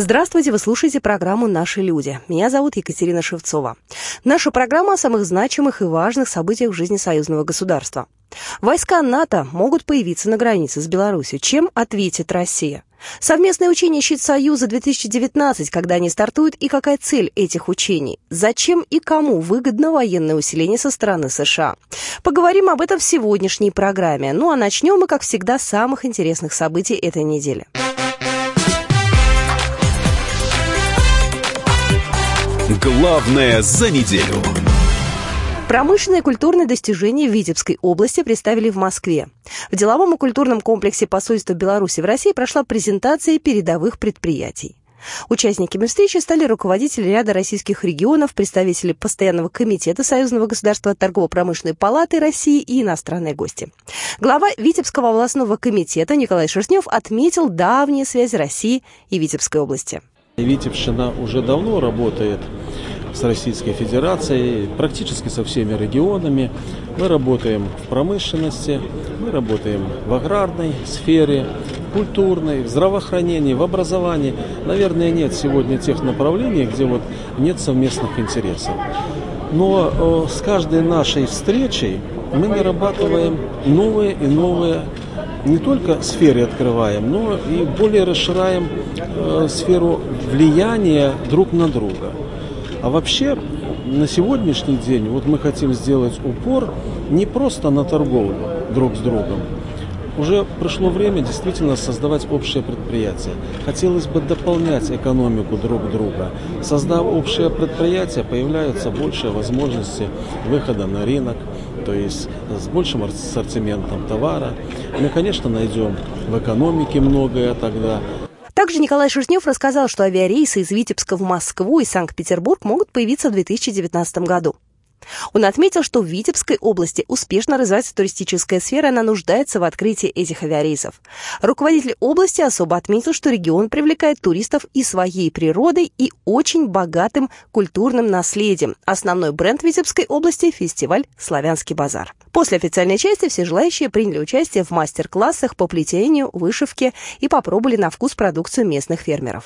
Здравствуйте, вы слушаете программу «Наши люди». Меня зовут Екатерина Шевцова. Наша программа о самых значимых и важных событиях в жизни союзного государства. Войска НАТО могут появиться на границе с Беларусью. Чем ответит Россия? Совместное учение «Щит Союза-2019», когда они стартуют, и какая цель этих учений? Зачем и кому выгодно военное усиление со стороны США? Поговорим об этом в сегодняшней программе. Ну а начнем мы, как всегда, с самых интересных событий этой недели. Главное за неделю. Промышленные и культурные достижения Витебской области представили в Москве. В деловом и культурном комплексе посольства Беларуси в России прошла презентация передовых предприятий. Участниками встречи стали руководители ряда российских регионов, представители Постоянного комитета Союзного государства торгово-промышленной палаты России и иностранные гости. Глава Витебского областного комитета Николай Шерстнев отметил давние связи России и Витебской области. Витебщина уже давно работает с Российской Федерацией, практически со всеми регионами. Мы работаем в промышленности, мы работаем в аграрной сфере, культурной, в здравоохранении, в образовании. Наверное, нет сегодня тех направлений, где вот нет совместных интересов. Но э, с каждой нашей встречей мы нарабатываем новые и новые не только сферы открываем, но и более расширяем э, сферу влияния друг на друга. А вообще на сегодняшний день вот мы хотим сделать упор не просто на торговлю друг с другом. Уже пришло время действительно создавать общее предприятие. Хотелось бы дополнять экономику друг друга. Создав общее предприятие, появляются большие возможности выхода на рынок, то есть с большим ассортиментом товара. Мы, конечно, найдем в экономике многое тогда. Также Николай Шерстнев рассказал, что авиарейсы из Витебска в Москву и Санкт-Петербург могут появиться в 2019 году. Он отметил, что в Витебской области успешно развивается туристическая сфера, она нуждается в открытии этих авиарейсов. Руководитель области особо отметил, что регион привлекает туристов и своей природой, и очень богатым культурным наследием. Основной бренд Витебской области – фестиваль «Славянский базар». После официальной части все желающие приняли участие в мастер-классах по плетению, вышивке и попробовали на вкус продукцию местных фермеров.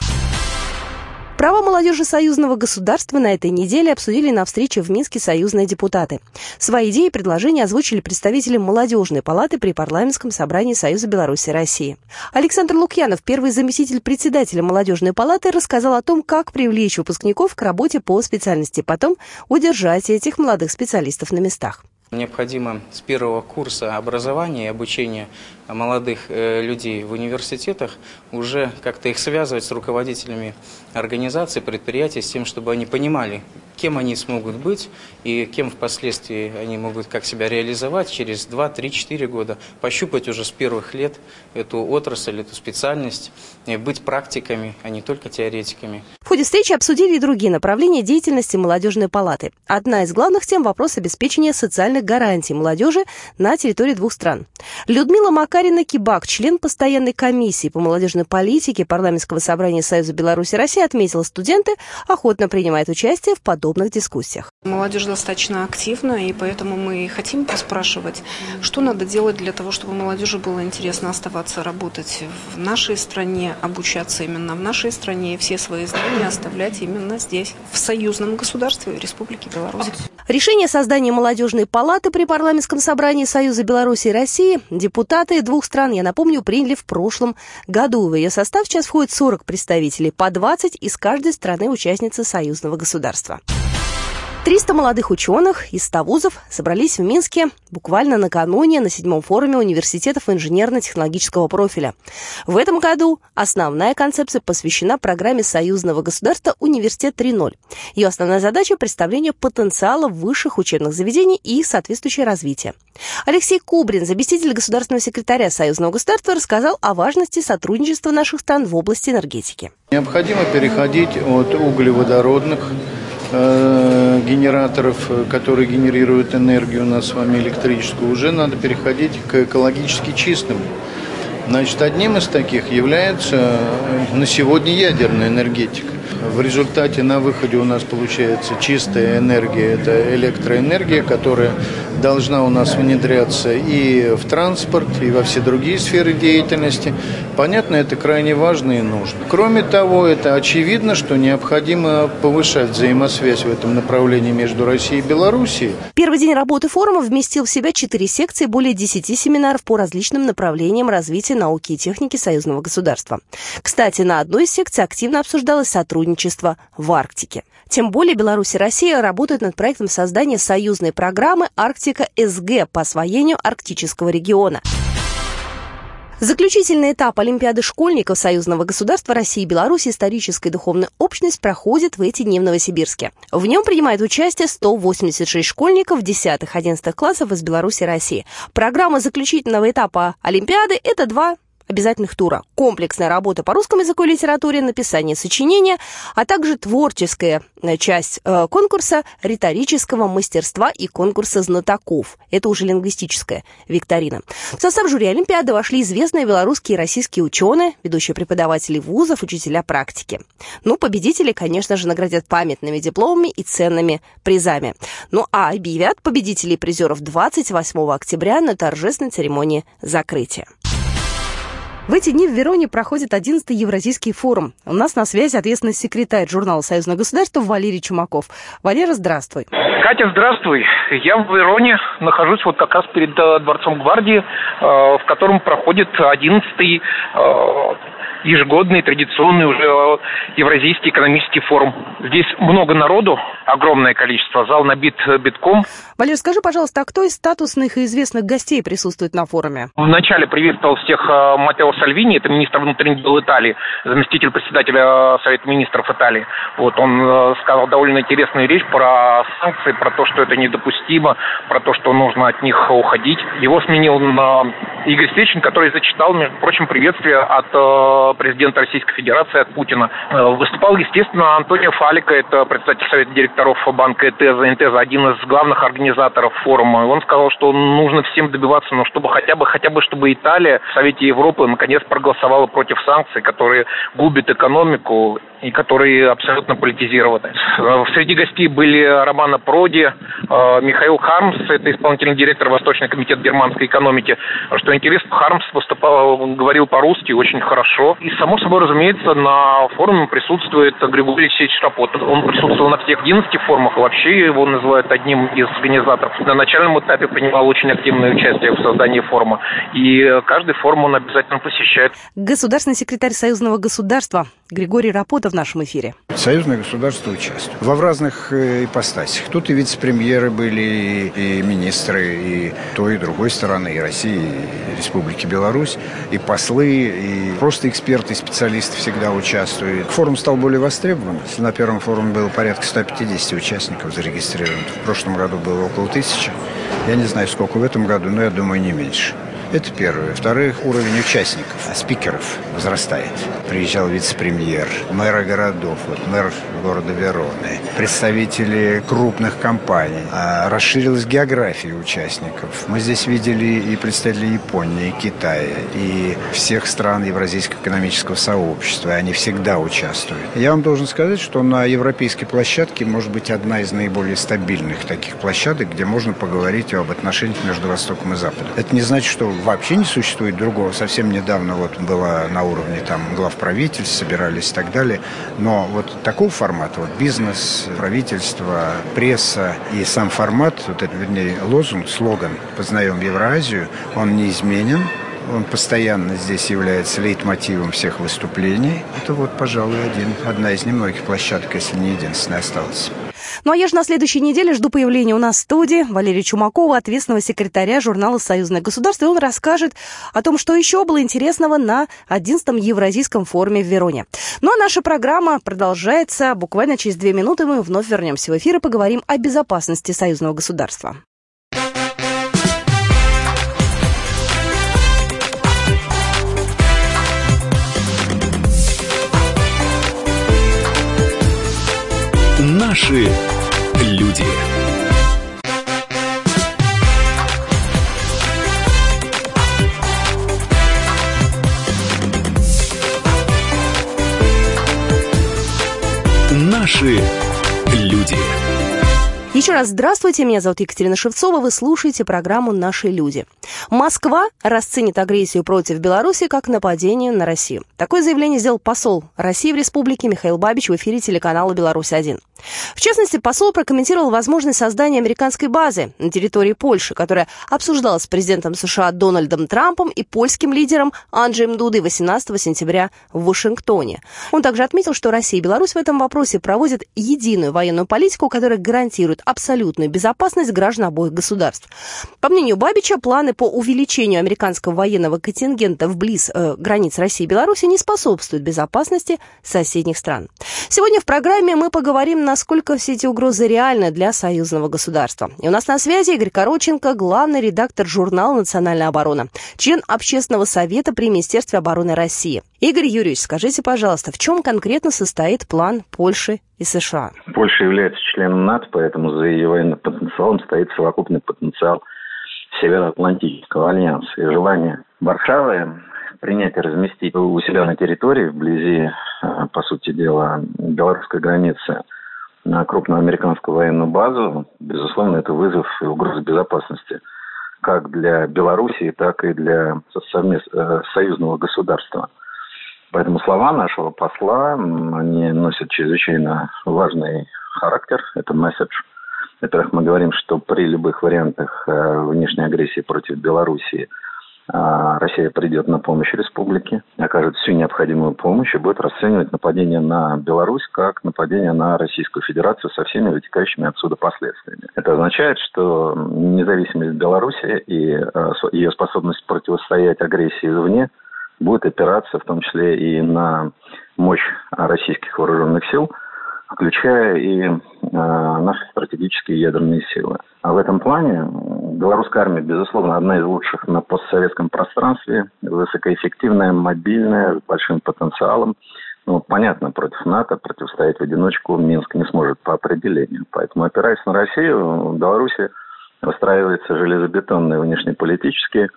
Права молодежи союзного государства на этой неделе обсудили на встрече в Минске союзные депутаты. Свои идеи и предложения озвучили представители молодежной палаты при парламентском собрании Союза Беларуси и России. Александр Лукьянов, первый заместитель председателя молодежной палаты, рассказал о том, как привлечь выпускников к работе по специальности, потом удержать этих молодых специалистов на местах. Необходимо с первого курса образования и обучения молодых э, людей в университетах уже как-то их связывать с руководителями организаций, предприятий, с тем, чтобы они понимали, кем они смогут быть и кем впоследствии они могут как себя реализовать через 2, 3, 4 года, пощупать уже с первых лет эту отрасль, эту специальность, быть практиками, а не только теоретиками. В ходе встречи обсудили и другие направления деятельности молодежной палаты. Одна из главных тем – вопрос обеспечения социальных гарантий молодежи на территории двух стран. Людмила Макарина Кибак, член постоянной комиссии по молодежной политике парламентского собрания Союза Беларуси России, отметила, студенты охотно принимают участие в подобных дискуссиях. Молодежь достаточно активна, и поэтому мы хотим поспрашивать, что надо делать для того, чтобы молодежи было интересно оставаться работать в нашей стране, обучаться именно в нашей стране, и все свои знания оставлять именно здесь, в союзном государстве Республики Беларусь. Решение создания молодежной палаты при парламентском собрании Союза Беларуси и России депутаты двух стран, я напомню, приняли в прошлом году. В ее состав сейчас входит 40 представителей, по 20 из каждой страны участницы союзного государства. 300 молодых ученых из 100 вузов собрались в Минске буквально накануне на седьмом форуме университетов инженерно-технологического профиля. В этом году основная концепция посвящена программе союзного государства «Университет 3.0». Ее основная задача – представление потенциала высших учебных заведений и их соответствующее развитие. Алексей Кубрин, заместитель государственного секретаря союзного государства, рассказал о важности сотрудничества наших стран в области энергетики. Необходимо переходить от углеводородных генераторов, которые генерируют энергию у нас с вами электрическую, уже надо переходить к экологически чистым. Значит, одним из таких является э, на сегодня ядерная энергетика. В результате на выходе у нас получается чистая энергия, это электроэнергия, которая должна у нас внедряться и в транспорт, и во все другие сферы деятельности. Понятно, это крайне важно и нужно. Кроме того, это очевидно, что необходимо повышать взаимосвязь в этом направлении между Россией и Белоруссией. Первый день работы форума вместил в себя четыре секции, более десяти семинаров по различным направлениям развития науки и техники союзного государства. Кстати, на одной из секций активно обсуждалось сотрудничество в Арктике. Тем более Беларусь и Россия работают над проектом создания союзной программы «Арктика СГ» по освоению арктического региона. Заключительный этап Олимпиады школьников Союзного государства России и Беларуси «Историческая и духовная общность» проходит в эти дни в Новосибирске. В нем принимают участие 186 школьников 10-11 классов из Беларуси и России. Программа заключительного этапа Олимпиады – это два обязательных тура. Комплексная работа по русскому языку и литературе, написание сочинения, а также творческая э, часть э, конкурса риторического мастерства и конкурса знатоков. Это уже лингвистическая викторина. В состав жюри Олимпиады вошли известные белорусские и российские ученые, ведущие преподаватели вузов, учителя практики. Ну, победители, конечно же, наградят памятными дипломами и ценными призами. Ну, а объявят победителей и призеров 28 октября на торжественной церемонии закрытия. В эти дни в Вероне проходит 11-й Евразийский форум. У нас на связи ответственный секретарь журнала Союзного государства Валерий Чумаков. Валера, здравствуй. Катя, здравствуй. Я в Вероне нахожусь вот как раз перед э, Дворцом Гвардии, э, в котором проходит 11-й э, ежегодный, традиционный уже э, Евразийский экономический форум. Здесь много народу, огромное количество, зал набит э, битком. Валер, скажи, пожалуйста, а кто из статусных и известных гостей присутствует на форуме? Вначале приветствовал всех э, Матео Сальвини, это министр внутренних дел Италии, заместитель председателя Совета министров Италии. Вот он сказал довольно интересную речь про санкции, про то, что это недопустимо, про то, что нужно от них уходить. Его сменил на Игорь Сечин, который зачитал, между прочим, приветствие от президента Российской Федерации, от Путина. Э, выступал, естественно, Антонио Фалика, это председатель Совета директоров банка ЭТЗа, НТЗа, один из главных организаторов форума. Он сказал, что нужно всем добиваться, но чтобы хотя бы, хотя бы, чтобы Италия в Совете Европы наконец проголосовала против санкций, которые губят экономику и которые абсолютно политизированы. Э, среди гостей были Романа Проди, э, Михаил Хармс, это исполнительный директор Восточный комитет германской экономики. Что интересно, Хармс выступал, говорил по-русски очень хорошо. И, само собой, разумеется, на форуме присутствует Григорий Алексеевич Рапот. Он присутствовал на всех 11 форумах, вообще его называют одним из организаторов. На начальном этапе принимал очень активное участие в создании форума. И каждый форум он обязательно посещает. Государственный секретарь Союзного государства Григорий Рапота в нашем эфире. Союзное государство участвует во в разных э, ипостасях. Тут и вице-премьеры были, и, и министры, и той, и другой стороны, и России, и Республики Беларусь, и послы, и просто эксперты, и специалисты всегда участвуют. Форум стал более востребован. На первом форуме было порядка 150 участников зарегистрированных. В прошлом году было около тысячи. Я не знаю, сколько в этом году, но я думаю, не меньше. Это первое. Во-вторых, уровень участников, а спикеров возрастает. Приезжал вице-премьер, мэры городов, вот мэр города Вероны, представители крупных компаний. А расширилась география участников. Мы здесь видели и представителей Японии, и Китая, и всех стран Евразийского экономического сообщества. И они всегда участвуют. Я вам должен сказать, что на европейской площадке может быть одна из наиболее стабильных таких площадок, где можно поговорить об отношениях между Востоком и Западом. Это не значит, что вообще не существует другого. Совсем недавно вот была на уровне там глав правительств, собирались и так далее. Но вот такого формата, вот бизнес, правительство, пресса и сам формат, вот это, вернее, лозунг, слоган «Познаем Евразию», он неизменен. Он постоянно здесь является лейтмотивом всех выступлений. Это вот, пожалуй, один, одна из немногих площадок, если не единственная, осталась. Ну а я же на следующей неделе жду появления у нас в студии Валерия Чумакова, ответственного секретаря журнала «Союзное государство», и он расскажет о том, что еще было интересного на 11-м Евразийском форуме в Вероне. Ну а наша программа продолжается. Буквально через две минуты мы вновь вернемся в эфир и поговорим о безопасности союзного государства. Наши люди. Наши люди. Еще раз здравствуйте, меня зовут Екатерина Шевцова, вы слушаете программу «Наши люди». Москва расценит агрессию против Беларуси как нападение на Россию. Такое заявление сделал посол России в республике Михаил Бабич в эфире телеканала «Беларусь-1». В частности, посол прокомментировал возможность создания американской базы на территории Польши, которая обсуждалась с президентом США Дональдом Трампом и польским лидером Анджеем Дудой 18 сентября в Вашингтоне. Он также отметил, что Россия и Беларусь в этом вопросе проводят единую военную политику, которая гарантирует абсолютную безопасность граждан обоих государств. По мнению Бабича, планы по увеличению американского военного контингента вблиз э, границ России и Беларуси не способствуют безопасности соседних стран. Сегодня в программе мы поговорим, насколько все эти угрозы реальны для союзного государства. И у нас на связи Игорь Короченко, главный редактор журнала «Национальная оборона», член Общественного совета при Министерстве обороны России. Игорь Юрьевич, скажите, пожалуйста, в чем конкретно состоит план Польши и США? Польша является членом НАТО, поэтому за ее военным потенциалом стоит совокупный потенциал Североатлантического альянса. И желание Варшавы принять и разместить у себя на территории, вблизи, э, по сути дела, белорусской границы, на крупную американскую военную базу, безусловно, это вызов и угроза безопасности как для Белоруссии, так и для совмест... Э, союзного государства. Поэтому слова нашего посла, они носят чрезвычайно важный характер, это месседж. Во-первых, мы говорим, что при любых вариантах э, внешней агрессии против Белоруссии – Россия придет на помощь республике, окажет всю необходимую помощь и будет расценивать нападение на Беларусь как нападение на Российскую Федерацию со всеми вытекающими отсюда последствиями. Это означает, что независимость Беларуси и а, ее способность противостоять агрессии извне будет опираться в том числе и на мощь российских вооруженных сил – включая и э, наши стратегические ядерные силы. А в этом плане белорусская армия, безусловно, одна из лучших на постсоветском пространстве, высокоэффективная, мобильная, с большим потенциалом. Ну, понятно, против НАТО противостоять в одиночку Минск не сможет по определению. Поэтому, опираясь на Россию, в Беларуси выстраиваются железобетонные внешнеполитические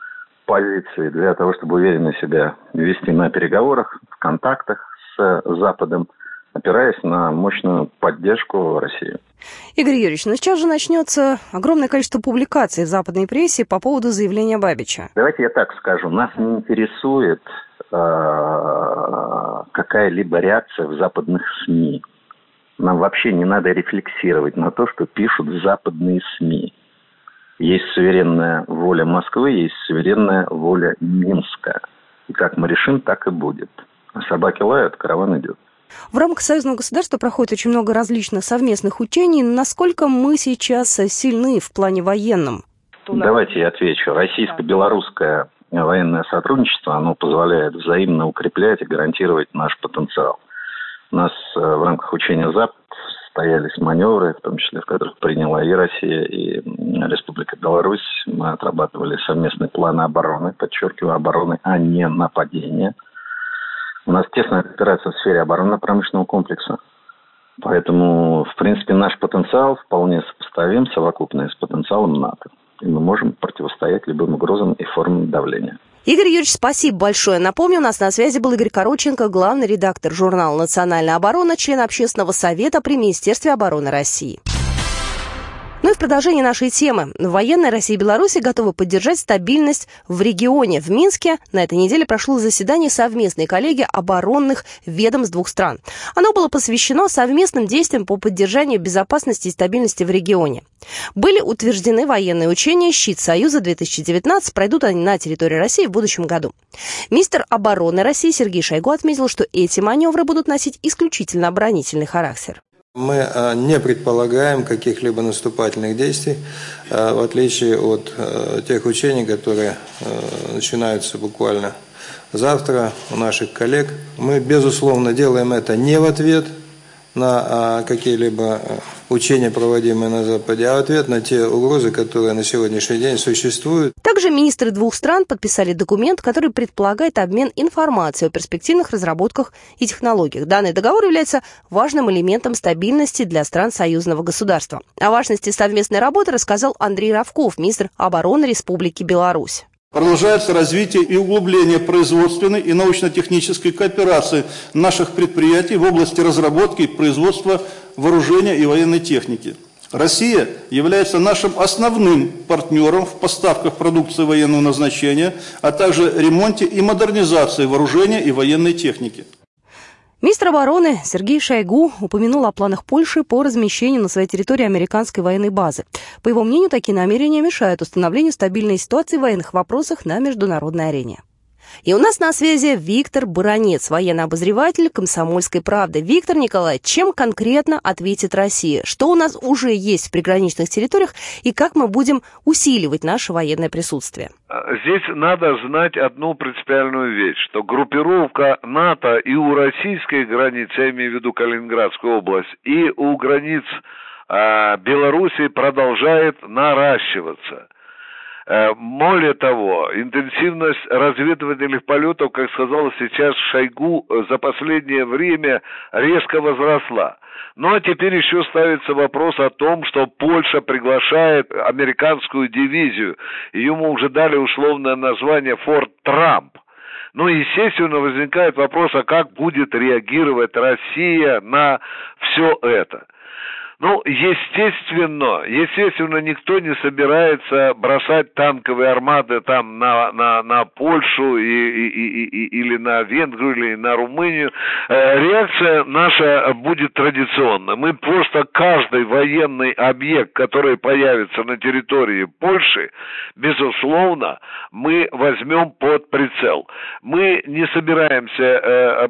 позиции для того, чтобы уверенно себя вести на переговорах, в контактах с Западом – опираясь на мощную поддержку России. Игорь Юрьевич, ну сейчас же начнется огромное количество публикаций в западной прессе по поводу заявления Бабича. Давайте я так скажу. Нас не интересует э, какая-либо реакция в западных СМИ. Нам вообще не надо рефлексировать на то, что пишут западные СМИ. Есть суверенная воля Москвы, есть суверенная воля Минска. И как мы решим, так и будет. Собаки лают, караван идет. В рамках союзного государства проходит очень много различных совместных учений. Насколько мы сейчас сильны в плане военном? Давайте я отвечу. Российско-белорусское военное сотрудничество, оно позволяет взаимно укреплять и гарантировать наш потенциал. У нас э, в рамках учения ЗАП состоялись маневры, в том числе в которых приняла и Россия, и Республика Беларусь. Мы отрабатывали совместные планы обороны, подчеркиваю, обороны, а не нападения – у нас тесная кооперация в сфере оборонно-промышленного комплекса. Поэтому, в принципе, наш потенциал вполне сопоставим совокупный с потенциалом НАТО. И мы можем противостоять любым угрозам и формам давления. Игорь Юрьевич, спасибо большое. Напомню, у нас на связи был Игорь Короченко, главный редактор журнала «Национальная оборона», член Общественного совета при Министерстве обороны России. Ну и в продолжении нашей темы. Военная Россия и Беларусь готовы поддержать стабильность в регионе. В Минске на этой неделе прошло заседание совместной коллегии оборонных ведомств двух стран. Оно было посвящено совместным действиям по поддержанию безопасности и стабильности в регионе. Были утверждены военные учения «Щит Союза-2019», пройдут они на территории России в будущем году. Министр обороны России Сергей Шойгу отметил, что эти маневры будут носить исключительно оборонительный характер. Мы э, не предполагаем каких-либо наступательных действий, э, в отличие от э, тех учений, которые начинаются буквально завтра у наших коллег. Мы, безусловно, делаем это не в ответ на какие-либо учения, проводимые на Западе, а ответ на те угрозы, которые на сегодняшний день существуют. Также министры двух стран подписали документ, который предполагает обмен информацией о перспективных разработках и технологиях. Данный договор является важным элементом стабильности для стран союзного государства. О важности совместной работы рассказал Андрей Равков, министр обороны Республики Беларусь. Продолжается развитие и углубление производственной и научно-технической кооперации наших предприятий в области разработки и производства вооружения и военной техники. Россия является нашим основным партнером в поставках продукции военного назначения, а также ремонте и модернизации вооружения и военной техники. Министр обороны Сергей Шойгу упомянул о планах Польши по размещению на своей территории американской военной базы. По его мнению, такие намерения мешают установлению стабильной ситуации в военных вопросах на международной арене. И у нас на связи Виктор Баранец, военный обозреватель «Комсомольской правды». Виктор Николаевич, чем конкретно ответит Россия? Что у нас уже есть в приграничных территориях и как мы будем усиливать наше военное присутствие? Здесь надо знать одну принципиальную вещь, что группировка НАТО и у российской границы, я имею в виду Калининградскую область, и у границ э, Белоруссии продолжает наращиваться. Э, более того, интенсивность разведывательных полетов, как сказал сейчас Шойгу, за последнее время резко возросла. Ну а теперь еще ставится вопрос о том, что Польша приглашает американскую дивизию. Ему уже дали условное название «Форт Трамп». Ну, естественно, возникает вопрос, а как будет реагировать Россия на все это? Ну, естественно, естественно, никто не собирается бросать танковые армады там на, на, на Польшу и, и, и, и, или на Венгрию, или на Румынию. Э, реакция наша будет традиционная. Мы просто каждый военный объект, который появится на территории Польши, безусловно, мы возьмем под прицел. Мы не собираемся э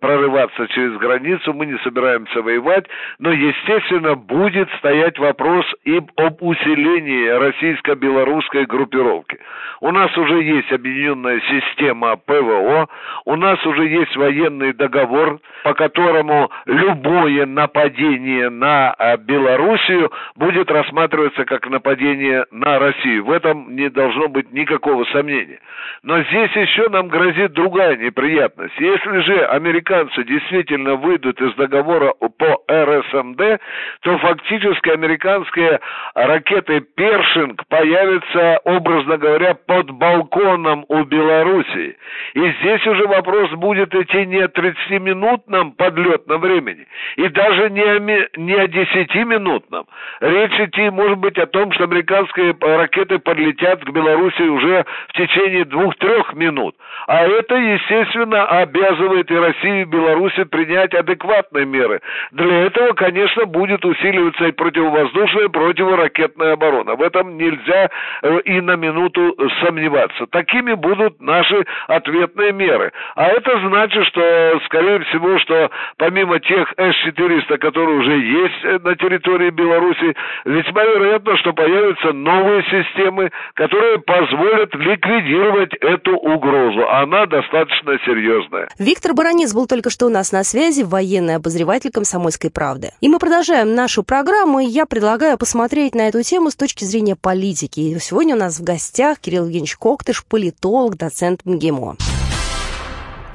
прорываться через границу, мы не собираемся воевать, но, естественно, естественно, будет стоять вопрос и об усилении российско-белорусской группировки. У нас уже есть объединенная система ПВО, у нас уже есть военный договор, по которому любое нападение на а, Белоруссию будет рассматриваться как нападение на Россию. В этом не должно быть никакого сомнения. Но здесь еще нам грозит другая неприятность. Если же американцы действительно выйдут из договора по РСМД, то фактически американские ракеты «Першинг» появятся, образно говоря, под балконом у Белоруссии. И здесь уже вопрос будет идти не о 30-минутном подлетном времени, и даже не о, не о 10-минутном. Речь идти может быть о том, что американские ракеты подлетят к Белоруссии уже в течение двух-трех минут. А это, естественно, обязывает и Россию, и Белоруссию принять адекватные меры. Для этого, конечно, будет усиливаться и противовоздушная, и противоракетная оборона. В этом нельзя э, и на минуту сомневаться. Такими будут наши ответные меры. А это значит, что, скорее всего, что помимо тех С-400, которые уже есть э, на территории Беларуси, весьма вероятно, что появятся новые системы, которые позволят ликвидировать эту угрозу. Она достаточно серьезная. Виктор Баранец был только что у нас на связи, военный обозреватель «Комсомольской правды». И мы продолжаем нашу программу, и я предлагаю посмотреть на эту тему с точки зрения политики. И сегодня у нас в гостях Кирилл Евгеньевич Коктыш, политолог, доцент МГИМО.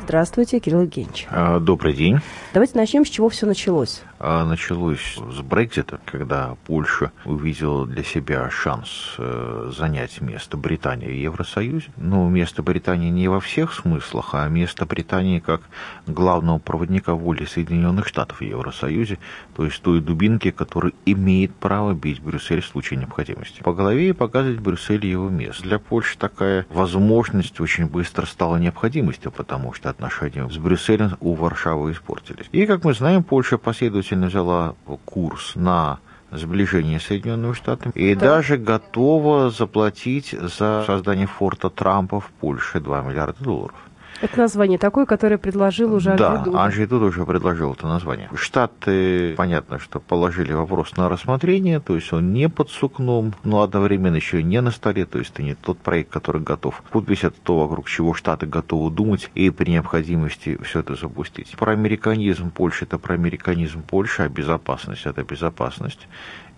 Здравствуйте, Кирилл Евгеньевич. А, добрый день. Давайте начнем, с чего все началось. А, началось с Брекзита, когда Польша увидела для себя шанс э, занять место Британии в Евросоюзе. Ну, место Британии не во всех смыслах, а место Британии как главного проводника воли Соединенных Штатов в Евросоюзе, то есть той дубинки, который имеет право бить Брюссель в случае необходимости. По голове и показывать Брюссель его место. Для Польши такая возможность очень быстро стала необходимостью, потому что отношения с Брюсселем у Варшавы испортились. И, как мы знаем, Польша последовательно последовательно взяла курс на сближение с Соединенными Штатами и да. даже готова заплатить за создание форта Трампа в Польше 2 миллиарда долларов. Это название такое, которое предложил уже Анджей Да, Дуда. Анджей Дуда уже предложил это название. Штаты, понятно, что положили вопрос на рассмотрение, то есть он не под сукном, но одновременно еще не на столе, то есть это не тот проект, который готов. Подпись это то, вокруг чего Штаты готовы думать и при необходимости все это запустить. Про американизм Польши это про американизм Польши, а безопасность это безопасность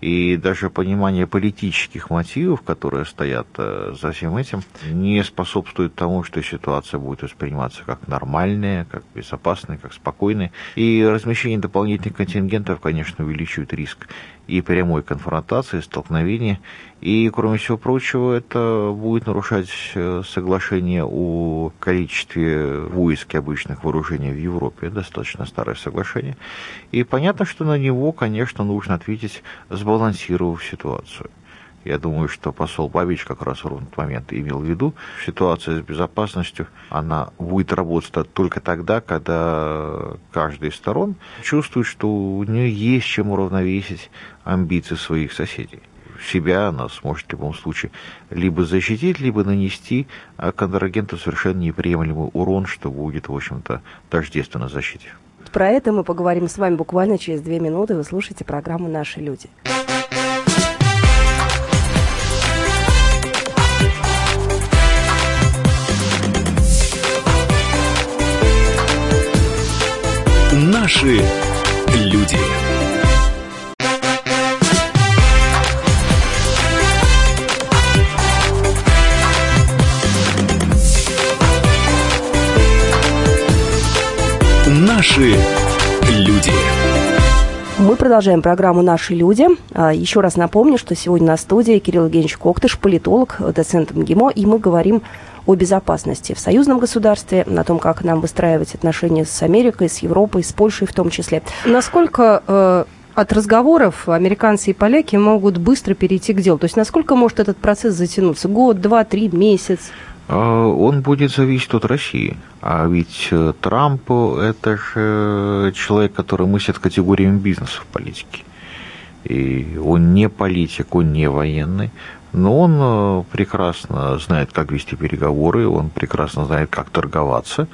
и даже понимание политических мотивов, которые стоят э, за всем этим, не способствует тому, что ситуация будет восприниматься как нормальные, как безопасные, как спокойные. И размещение дополнительных контингентов, конечно, увеличивает риск и прямой конфронтации, столкновения. И, кроме всего прочего, это будет нарушать э, соглашение о количестве войск и обычных вооружений в Европе. Достаточно старое соглашение. И понятно, что на него, конечно, нужно ответить, сбалансировав ситуацию. Я думаю, что посол Бабич как раз в этот момент имел в виду, ситуация с безопасностью, она будет работать только тогда, когда каждая из сторон чувствует, что у нее есть чем уравновесить амбиции своих соседей себя она сможет в любом случае либо защитить, либо нанести контрагенту совершенно неприемлемый урон, что будет, в общем-то, тождественно защите. Про это мы поговорим с вами буквально через две минуты. Вы слушаете программу «Наши люди». Наши продолжаем программу «Наши люди». А, еще раз напомню, что сегодня на студии Кирилл Евгеньевич Коктыш, политолог, доцент МГИМО, и мы говорим о безопасности в союзном государстве, на том, как нам выстраивать отношения с Америкой, с Европой, с Польшей в том числе. Насколько э, от разговоров американцы и поляки могут быстро перейти к делу? То есть насколько может этот процесс затянуться? Год, два, три, месяц? А, он будет зависеть от России. А ведь э, Трамп – это же человек, который мыслит категориями бизнеса в политике. И он не политик, он не военный, но он э, прекрасно знает, как вести переговоры, он прекрасно знает, как торговаться.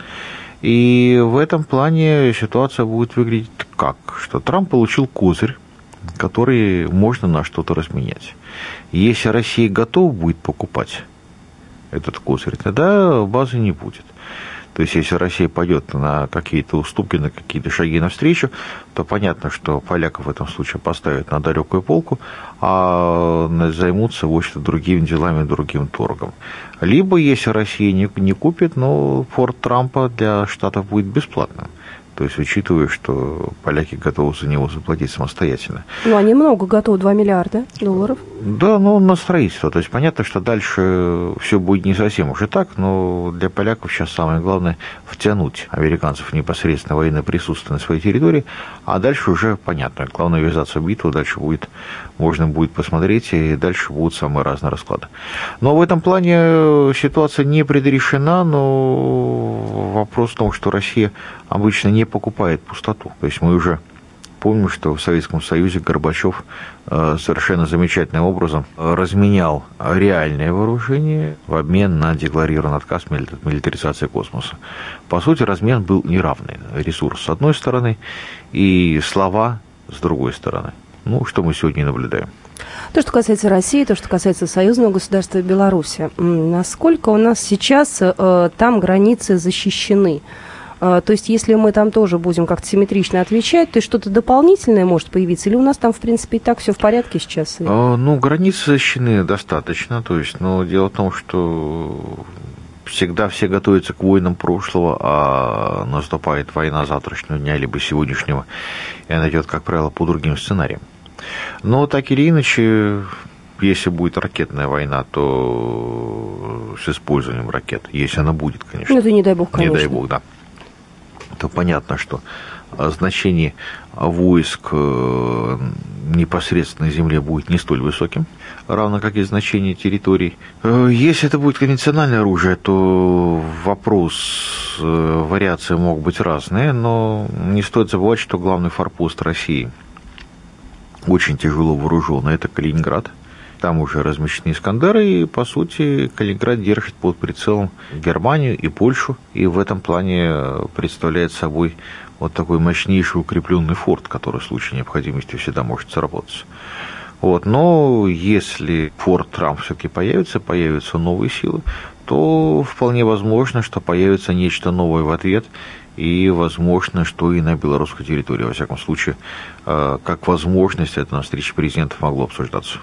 И в этом плане ситуация будет выглядеть как? Что Трамп получил козырь, который можно на что-то разменять. Если Россия готова будет покупать этот козырь, тогда базы не будет. То есть, если Россия пойдет на какие-то уступки, на какие-то шаги навстречу, то понятно, что поляков в этом случае поставят на далекую полку, а займутся, в общем другими делами, другим торгом. Либо, если Россия не, не купит, но форт Трампа для Штатов будет бесплатным. То есть, учитывая, что поляки готовы за него заплатить самостоятельно. Ну, они много готовы, 2 миллиарда долларов. Да, но на строительство. То есть, понятно, что дальше все будет не совсем уже так, но для поляков сейчас самое главное втянуть американцев непосредственно военное присутствие на своей территории, а дальше уже понятно. Главное ввязаться в битву, дальше будет, можно будет посмотреть, и дальше будут самые разные расклады. Но в этом плане ситуация не предрешена, но вопрос в том, что Россия обычно не покупает пустоту. То есть мы уже помним, что в Советском Союзе Горбачев э, совершенно замечательным образом разменял реальное вооружение в обмен на декларированный отказ от милитаризации космоса. По сути, размен был неравный. Ресурс с одной стороны и слова с другой стороны. Ну, что мы сегодня наблюдаем. То, что касается России, то, что касается союзного государства Беларуси, насколько у нас сейчас э, там границы защищены? А, то есть, если мы там тоже будем как-то симметрично отвечать, то что-то дополнительное может появиться? Или у нас там, в принципе, и так все в порядке сейчас? А, ну, границы защищены достаточно. То есть, но дело в том, что всегда все готовятся к войнам прошлого, а наступает война завтрашнего дня либо сегодняшнего, и она идет, как правило, по другим сценариям. Но так или иначе, если будет ракетная война, то с использованием ракет, если она будет, конечно. Ну, это не дай бог, конечно. Не дай бог, да то понятно, что значение войск э, непосредственно на земле будет не столь высоким, равно как и значение территорий. Э, если это будет конвенциональное оружие, то вопрос, э, вариации могут быть разные, но не стоит забывать, что главный форпост России очень тяжело вооружен, это Калининград – там уже размещены Искандеры, и, по сути, Калининград держит под прицелом Германию и Польшу, и в этом плане представляет собой вот такой мощнейший укрепленный форт, который в случае необходимости всегда может сработать. Вот. Но если форт Трамп все-таки появится, появятся новые силы, то вполне возможно, что появится нечто новое в ответ, и возможно, что и на белорусской территории, во всяком случае, э, как возможность это на встрече президентов могло обсуждаться.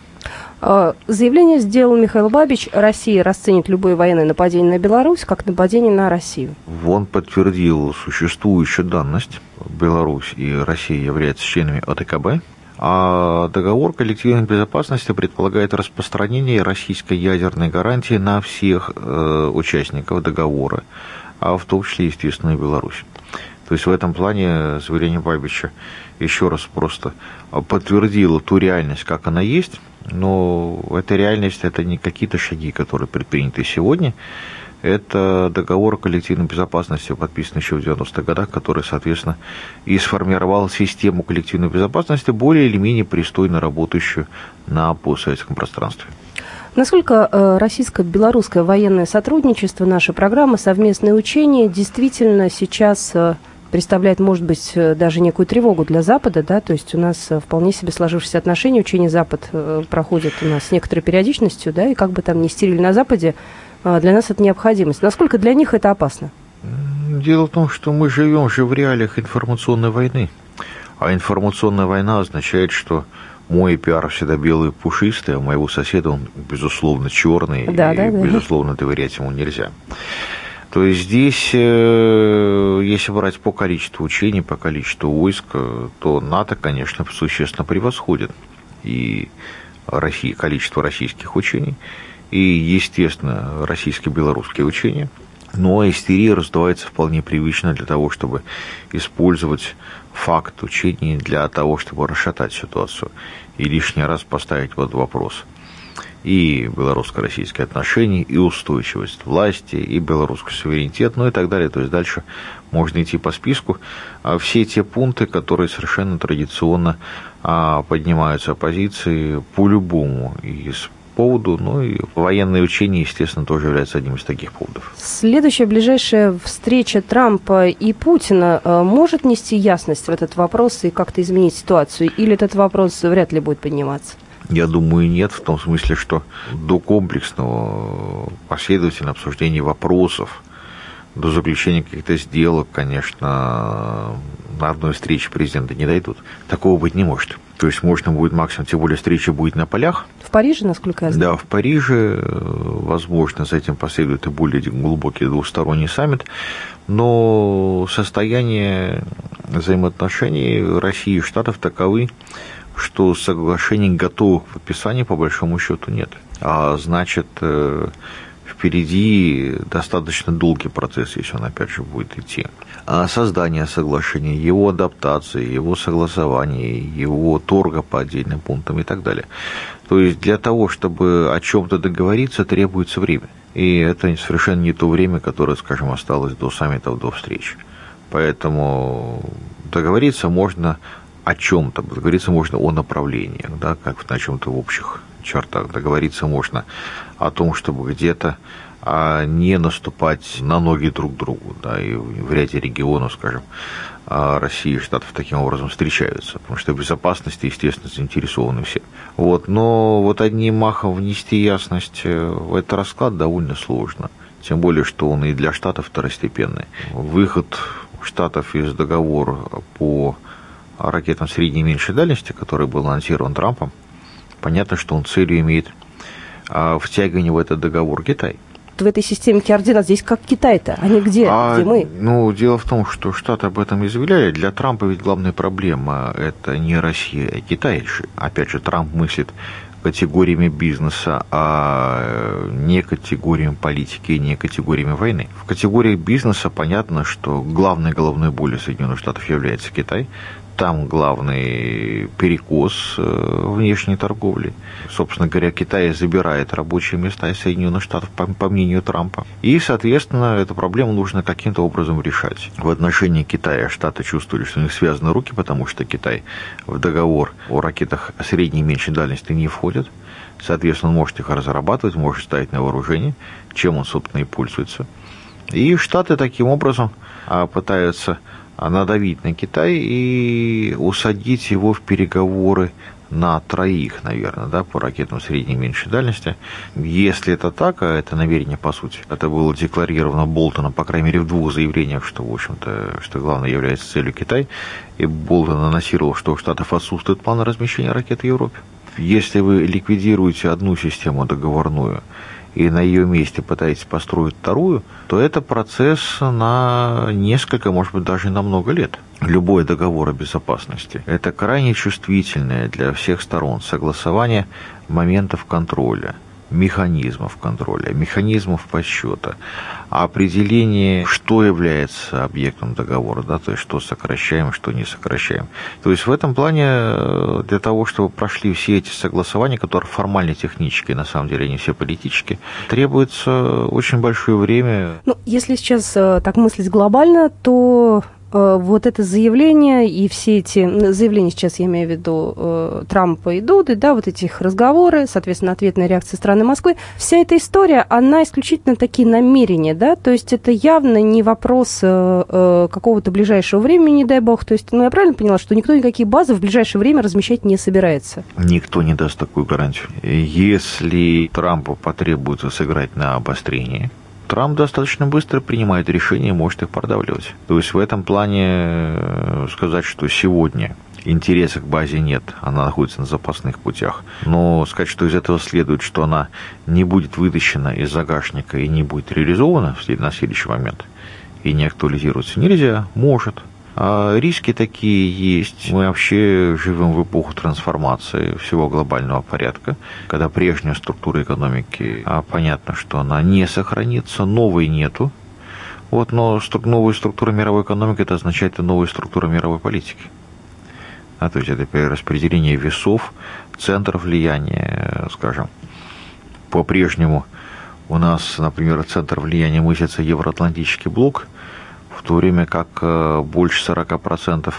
А, заявление сделал Михаил Бабич. Россия расценит любое военное нападение на Беларусь как нападение на Россию. Он подтвердил существующую данность. Беларусь и Россия являются членами ОТКБ. А договор коллективной безопасности предполагает распространение российской ядерной гарантии на всех э, участников договора, а в том числе, естественно, и Беларусь. То есть в этом плане заявление Бабича еще раз просто подтвердило ту реальность, как она есть, но эта реальность – это не какие-то шаги, которые предприняты сегодня, это договор о коллективной безопасности, подписанный еще в 90-х годах, который, соответственно, и сформировал систему коллективной безопасности, более или менее пристойно работающую на постсоветском пространстве. Насколько э, российско-белорусское военное сотрудничество, наша программа, совместные учения действительно сейчас э, представляет, может быть, э, даже некую тревогу для Запада, да, то есть у нас вполне себе сложившиеся отношения, учения Запад проходят у нас с некоторой периодичностью, да, и как бы там ни стирили на Западе, для нас это необходимость. Насколько для них это опасно? Дело в том, что мы живем же в реалиях информационной войны. А информационная война означает, что мой пиар всегда белый и пушистый, а моего соседа он, безусловно, черный, да, и, да, да. безусловно, доверять ему нельзя. То есть здесь, э, если брать по количеству учений, по количеству войск, э, то НАТО, конечно, существенно превосходит и России, количество российских учений и, естественно, российско-белорусские учения. Но истерия раздувается вполне привычно для того, чтобы использовать факт учений для того, чтобы расшатать ситуацию и лишний раз поставить под вопрос и белорусско-российские отношения, и устойчивость власти, и белорусский суверенитет, ну и так далее. То есть дальше можно идти по списку. А все те пункты, которые совершенно традиционно а, поднимаются оппозиции по любому из поводу. Ну и военные учения, естественно, тоже являются одним из таких поводов. Следующая ближайшая встреча Трампа и Путина э, может нести ясность в этот вопрос и как-то изменить ситуацию? Или этот вопрос вряд ли будет подниматься? Я думаю, нет, в том смысле, что до комплексного последовательного обсуждения вопросов, до заключения каких-то сделок, конечно, на одной встрече президента не дойдут. Такого быть не может. То есть можно будет максимум, тем более встреча будет на полях. В Париже, насколько я знаю? Да, в Париже, возможно, за этим последует и более глубокий двусторонний саммит, но состояние взаимоотношений России и Штатов таковы, что соглашений готовых к подписанию по большому счету нет. А значит, э, впереди достаточно долгий процесс, если он опять же будет идти. А создание соглашения, его адаптации, его согласование, его торга по отдельным пунктам и так далее. То есть для того, чтобы о чем-то договориться, требуется время. И это совершенно не то время, которое, скажем, осталось до саммитов, до встреч. Поэтому договориться можно о чем-то, договориться можно о направлениях, да, как на чем-то в общих чертах. Договориться можно о том, чтобы где-то а не наступать на ноги друг другу. Да, и в ряде регионов, скажем, а, России и Штатов таким образом встречаются, потому что в безопасности, естественно, заинтересованы все. Вот, но вот одним махом внести ясность э, в этот расклад довольно сложно. Тем более, что он и для Штатов второстепенный. Выход Штатов из договора по ракетам средней и меньшей дальности, который был анонсирован Трампом, понятно, что он целью имеет а, втягивание в этот договор Китай в этой системе координат здесь как Китай-то, а не где, а, где мы? Ну, дело в том, что Штаты об этом изъявляли. Для Трампа ведь главная проблема – это не Россия, а Китай. Опять же, Трамп мыслит категориями бизнеса, а не категориями политики, не категориями войны. В категории бизнеса понятно, что главной головной болью Соединенных Штатов является Китай там главный перекос э, внешней торговли. Собственно говоря, Китай забирает рабочие места из Соединенных Штатов, по, по мнению Трампа. И, соответственно, эту проблему нужно каким-то образом решать. В отношении Китая Штаты чувствовали, что у них связаны руки, потому что Китай в договор о ракетах средней и меньшей дальности не входит. Соответственно, он может их разрабатывать, может ставить на вооружение, чем он, собственно, и пользуется. И Штаты таким образом а, пытаются надавить на Китай и усадить его в переговоры на троих, наверное, да, по ракетам средней и меньшей дальности. Если это так, а это намерение, по сути, это было декларировано Болтоном, по крайней мере, в двух заявлениях, что, в общем-то, что главное является целью Китай, и Болтон анонсировал, что у Штатов отсутствует план размещения ракет в Европе. если вы ликвидируете одну систему договорную и на ее месте пытаетесь построить вторую, то это процесс на несколько, может быть, даже на много лет. Любой договор о безопасности – это крайне чувствительное для всех сторон согласование моментов контроля – механизмов контроля, механизмов подсчета, определение, что является объектом договора, да, то есть что сокращаем, что не сокращаем. То есть в этом плане э, для того, чтобы прошли все эти согласования, которые формально технические, на самом деле они все политические, требуется очень большое время. Ну, если сейчас э, так мыслить глобально, то вот это заявление и все эти заявления, сейчас я имею в виду э, Трампа и Дуды, да, вот эти их разговоры, соответственно, ответная реакция страны Москвы, вся эта история, она исключительно такие намерения, да, то есть это явно не вопрос э, какого-то ближайшего времени, не дай бог, то есть, ну, я правильно поняла, что никто никакие базы в ближайшее время размещать не собирается? Никто не даст такую гарантию. Если Трампу потребуется сыграть на обострение, Трамп достаточно быстро принимает решения и может их продавливать. То есть в этом плане э, сказать, что сегодня интереса к базе нет, она находится на запасных путях. Но сказать, что из этого следует, что она не будет вытащена из загашника и не будет реализована на следующий момент и не актуализируется, нельзя, может. А риски такие есть. Мы вообще живем в эпоху трансформации всего глобального порядка, когда прежняя структура экономики, а понятно, что она не сохранится, новой нету. Вот, но новая структура мировой экономики, это означает и новая структура мировой политики. А, то есть это перераспределение весов, центров влияния, скажем. По-прежнему у нас, например, центр влияния мыслится Евроатлантический блок – в то время как э, больше 40%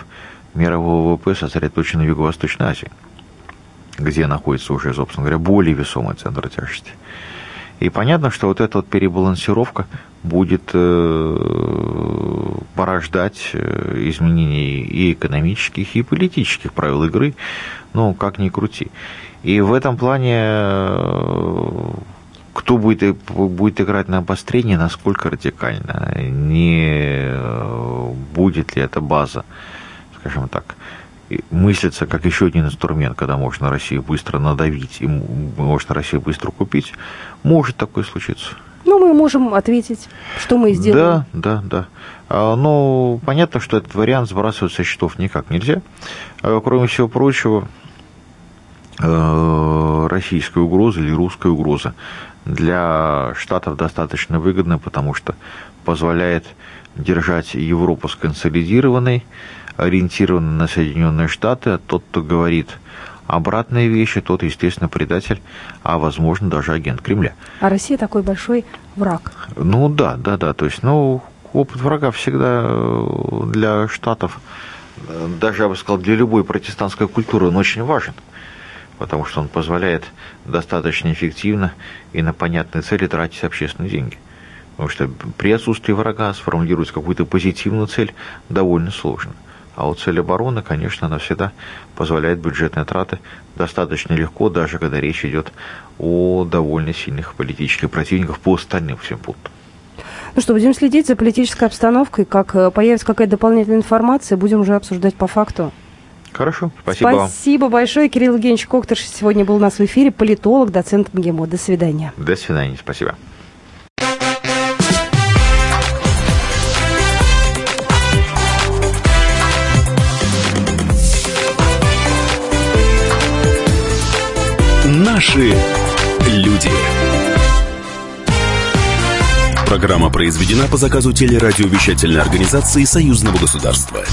мирового ВВП сосредоточено в Юго-Восточной Азии, где находится уже, собственно говоря, более весомый центр тяжести. И понятно, что вот эта вот перебалансировка будет э, порождать э, изменения и экономических, и политических правил игры, ну, как ни крути. И в этом плане кто будет, будет играть на обострение, насколько радикально, не э, будет ли эта база, скажем так, мыслится как еще один инструмент, когда можно Россию быстро надавить и можно Россию быстро купить, может такое случиться. Ну, мы можем ответить, что мы сделаем. Да, да, да. А, но понятно, что этот вариант сбрасывать со счетов никак нельзя. А, кроме всего прочего, э, российская угроза или русская угроза для Штатов достаточно выгодно, потому что позволяет держать Европу сконсолидированной, ориентированной на Соединенные Штаты, а тот, кто говорит обратные вещи, тот, естественно, предатель, а, возможно, даже агент Кремля. А Россия такой большой враг. Ну да, да, да. То есть, ну, опыт врага всегда э, для Штатов, э, даже, я бы сказал, для любой протестантской культуры, он очень важен потому что он позволяет достаточно эффективно и на понятные цели тратить общественные деньги. Потому что при отсутствии врага сформулировать какую-то позитивную цель довольно сложно. А вот цель обороны, конечно, она всегда позволяет бюджетные траты достаточно легко, даже когда речь идет о довольно сильных политических противниках по остальным всем пунктам. Ну что, будем следить за политической обстановкой. Как э, появится какая-то дополнительная информация, будем уже обсуждать по факту. Хорошо, спасибо Спасибо вам. большое. Кирилл Евгеньевич Коктор сегодня был у нас в эфире, политолог, доцент МГИМО. До свидания. До свидания, спасибо. Наши люди. Программа произведена по заказу телерадиовещательной организации Союзного государства.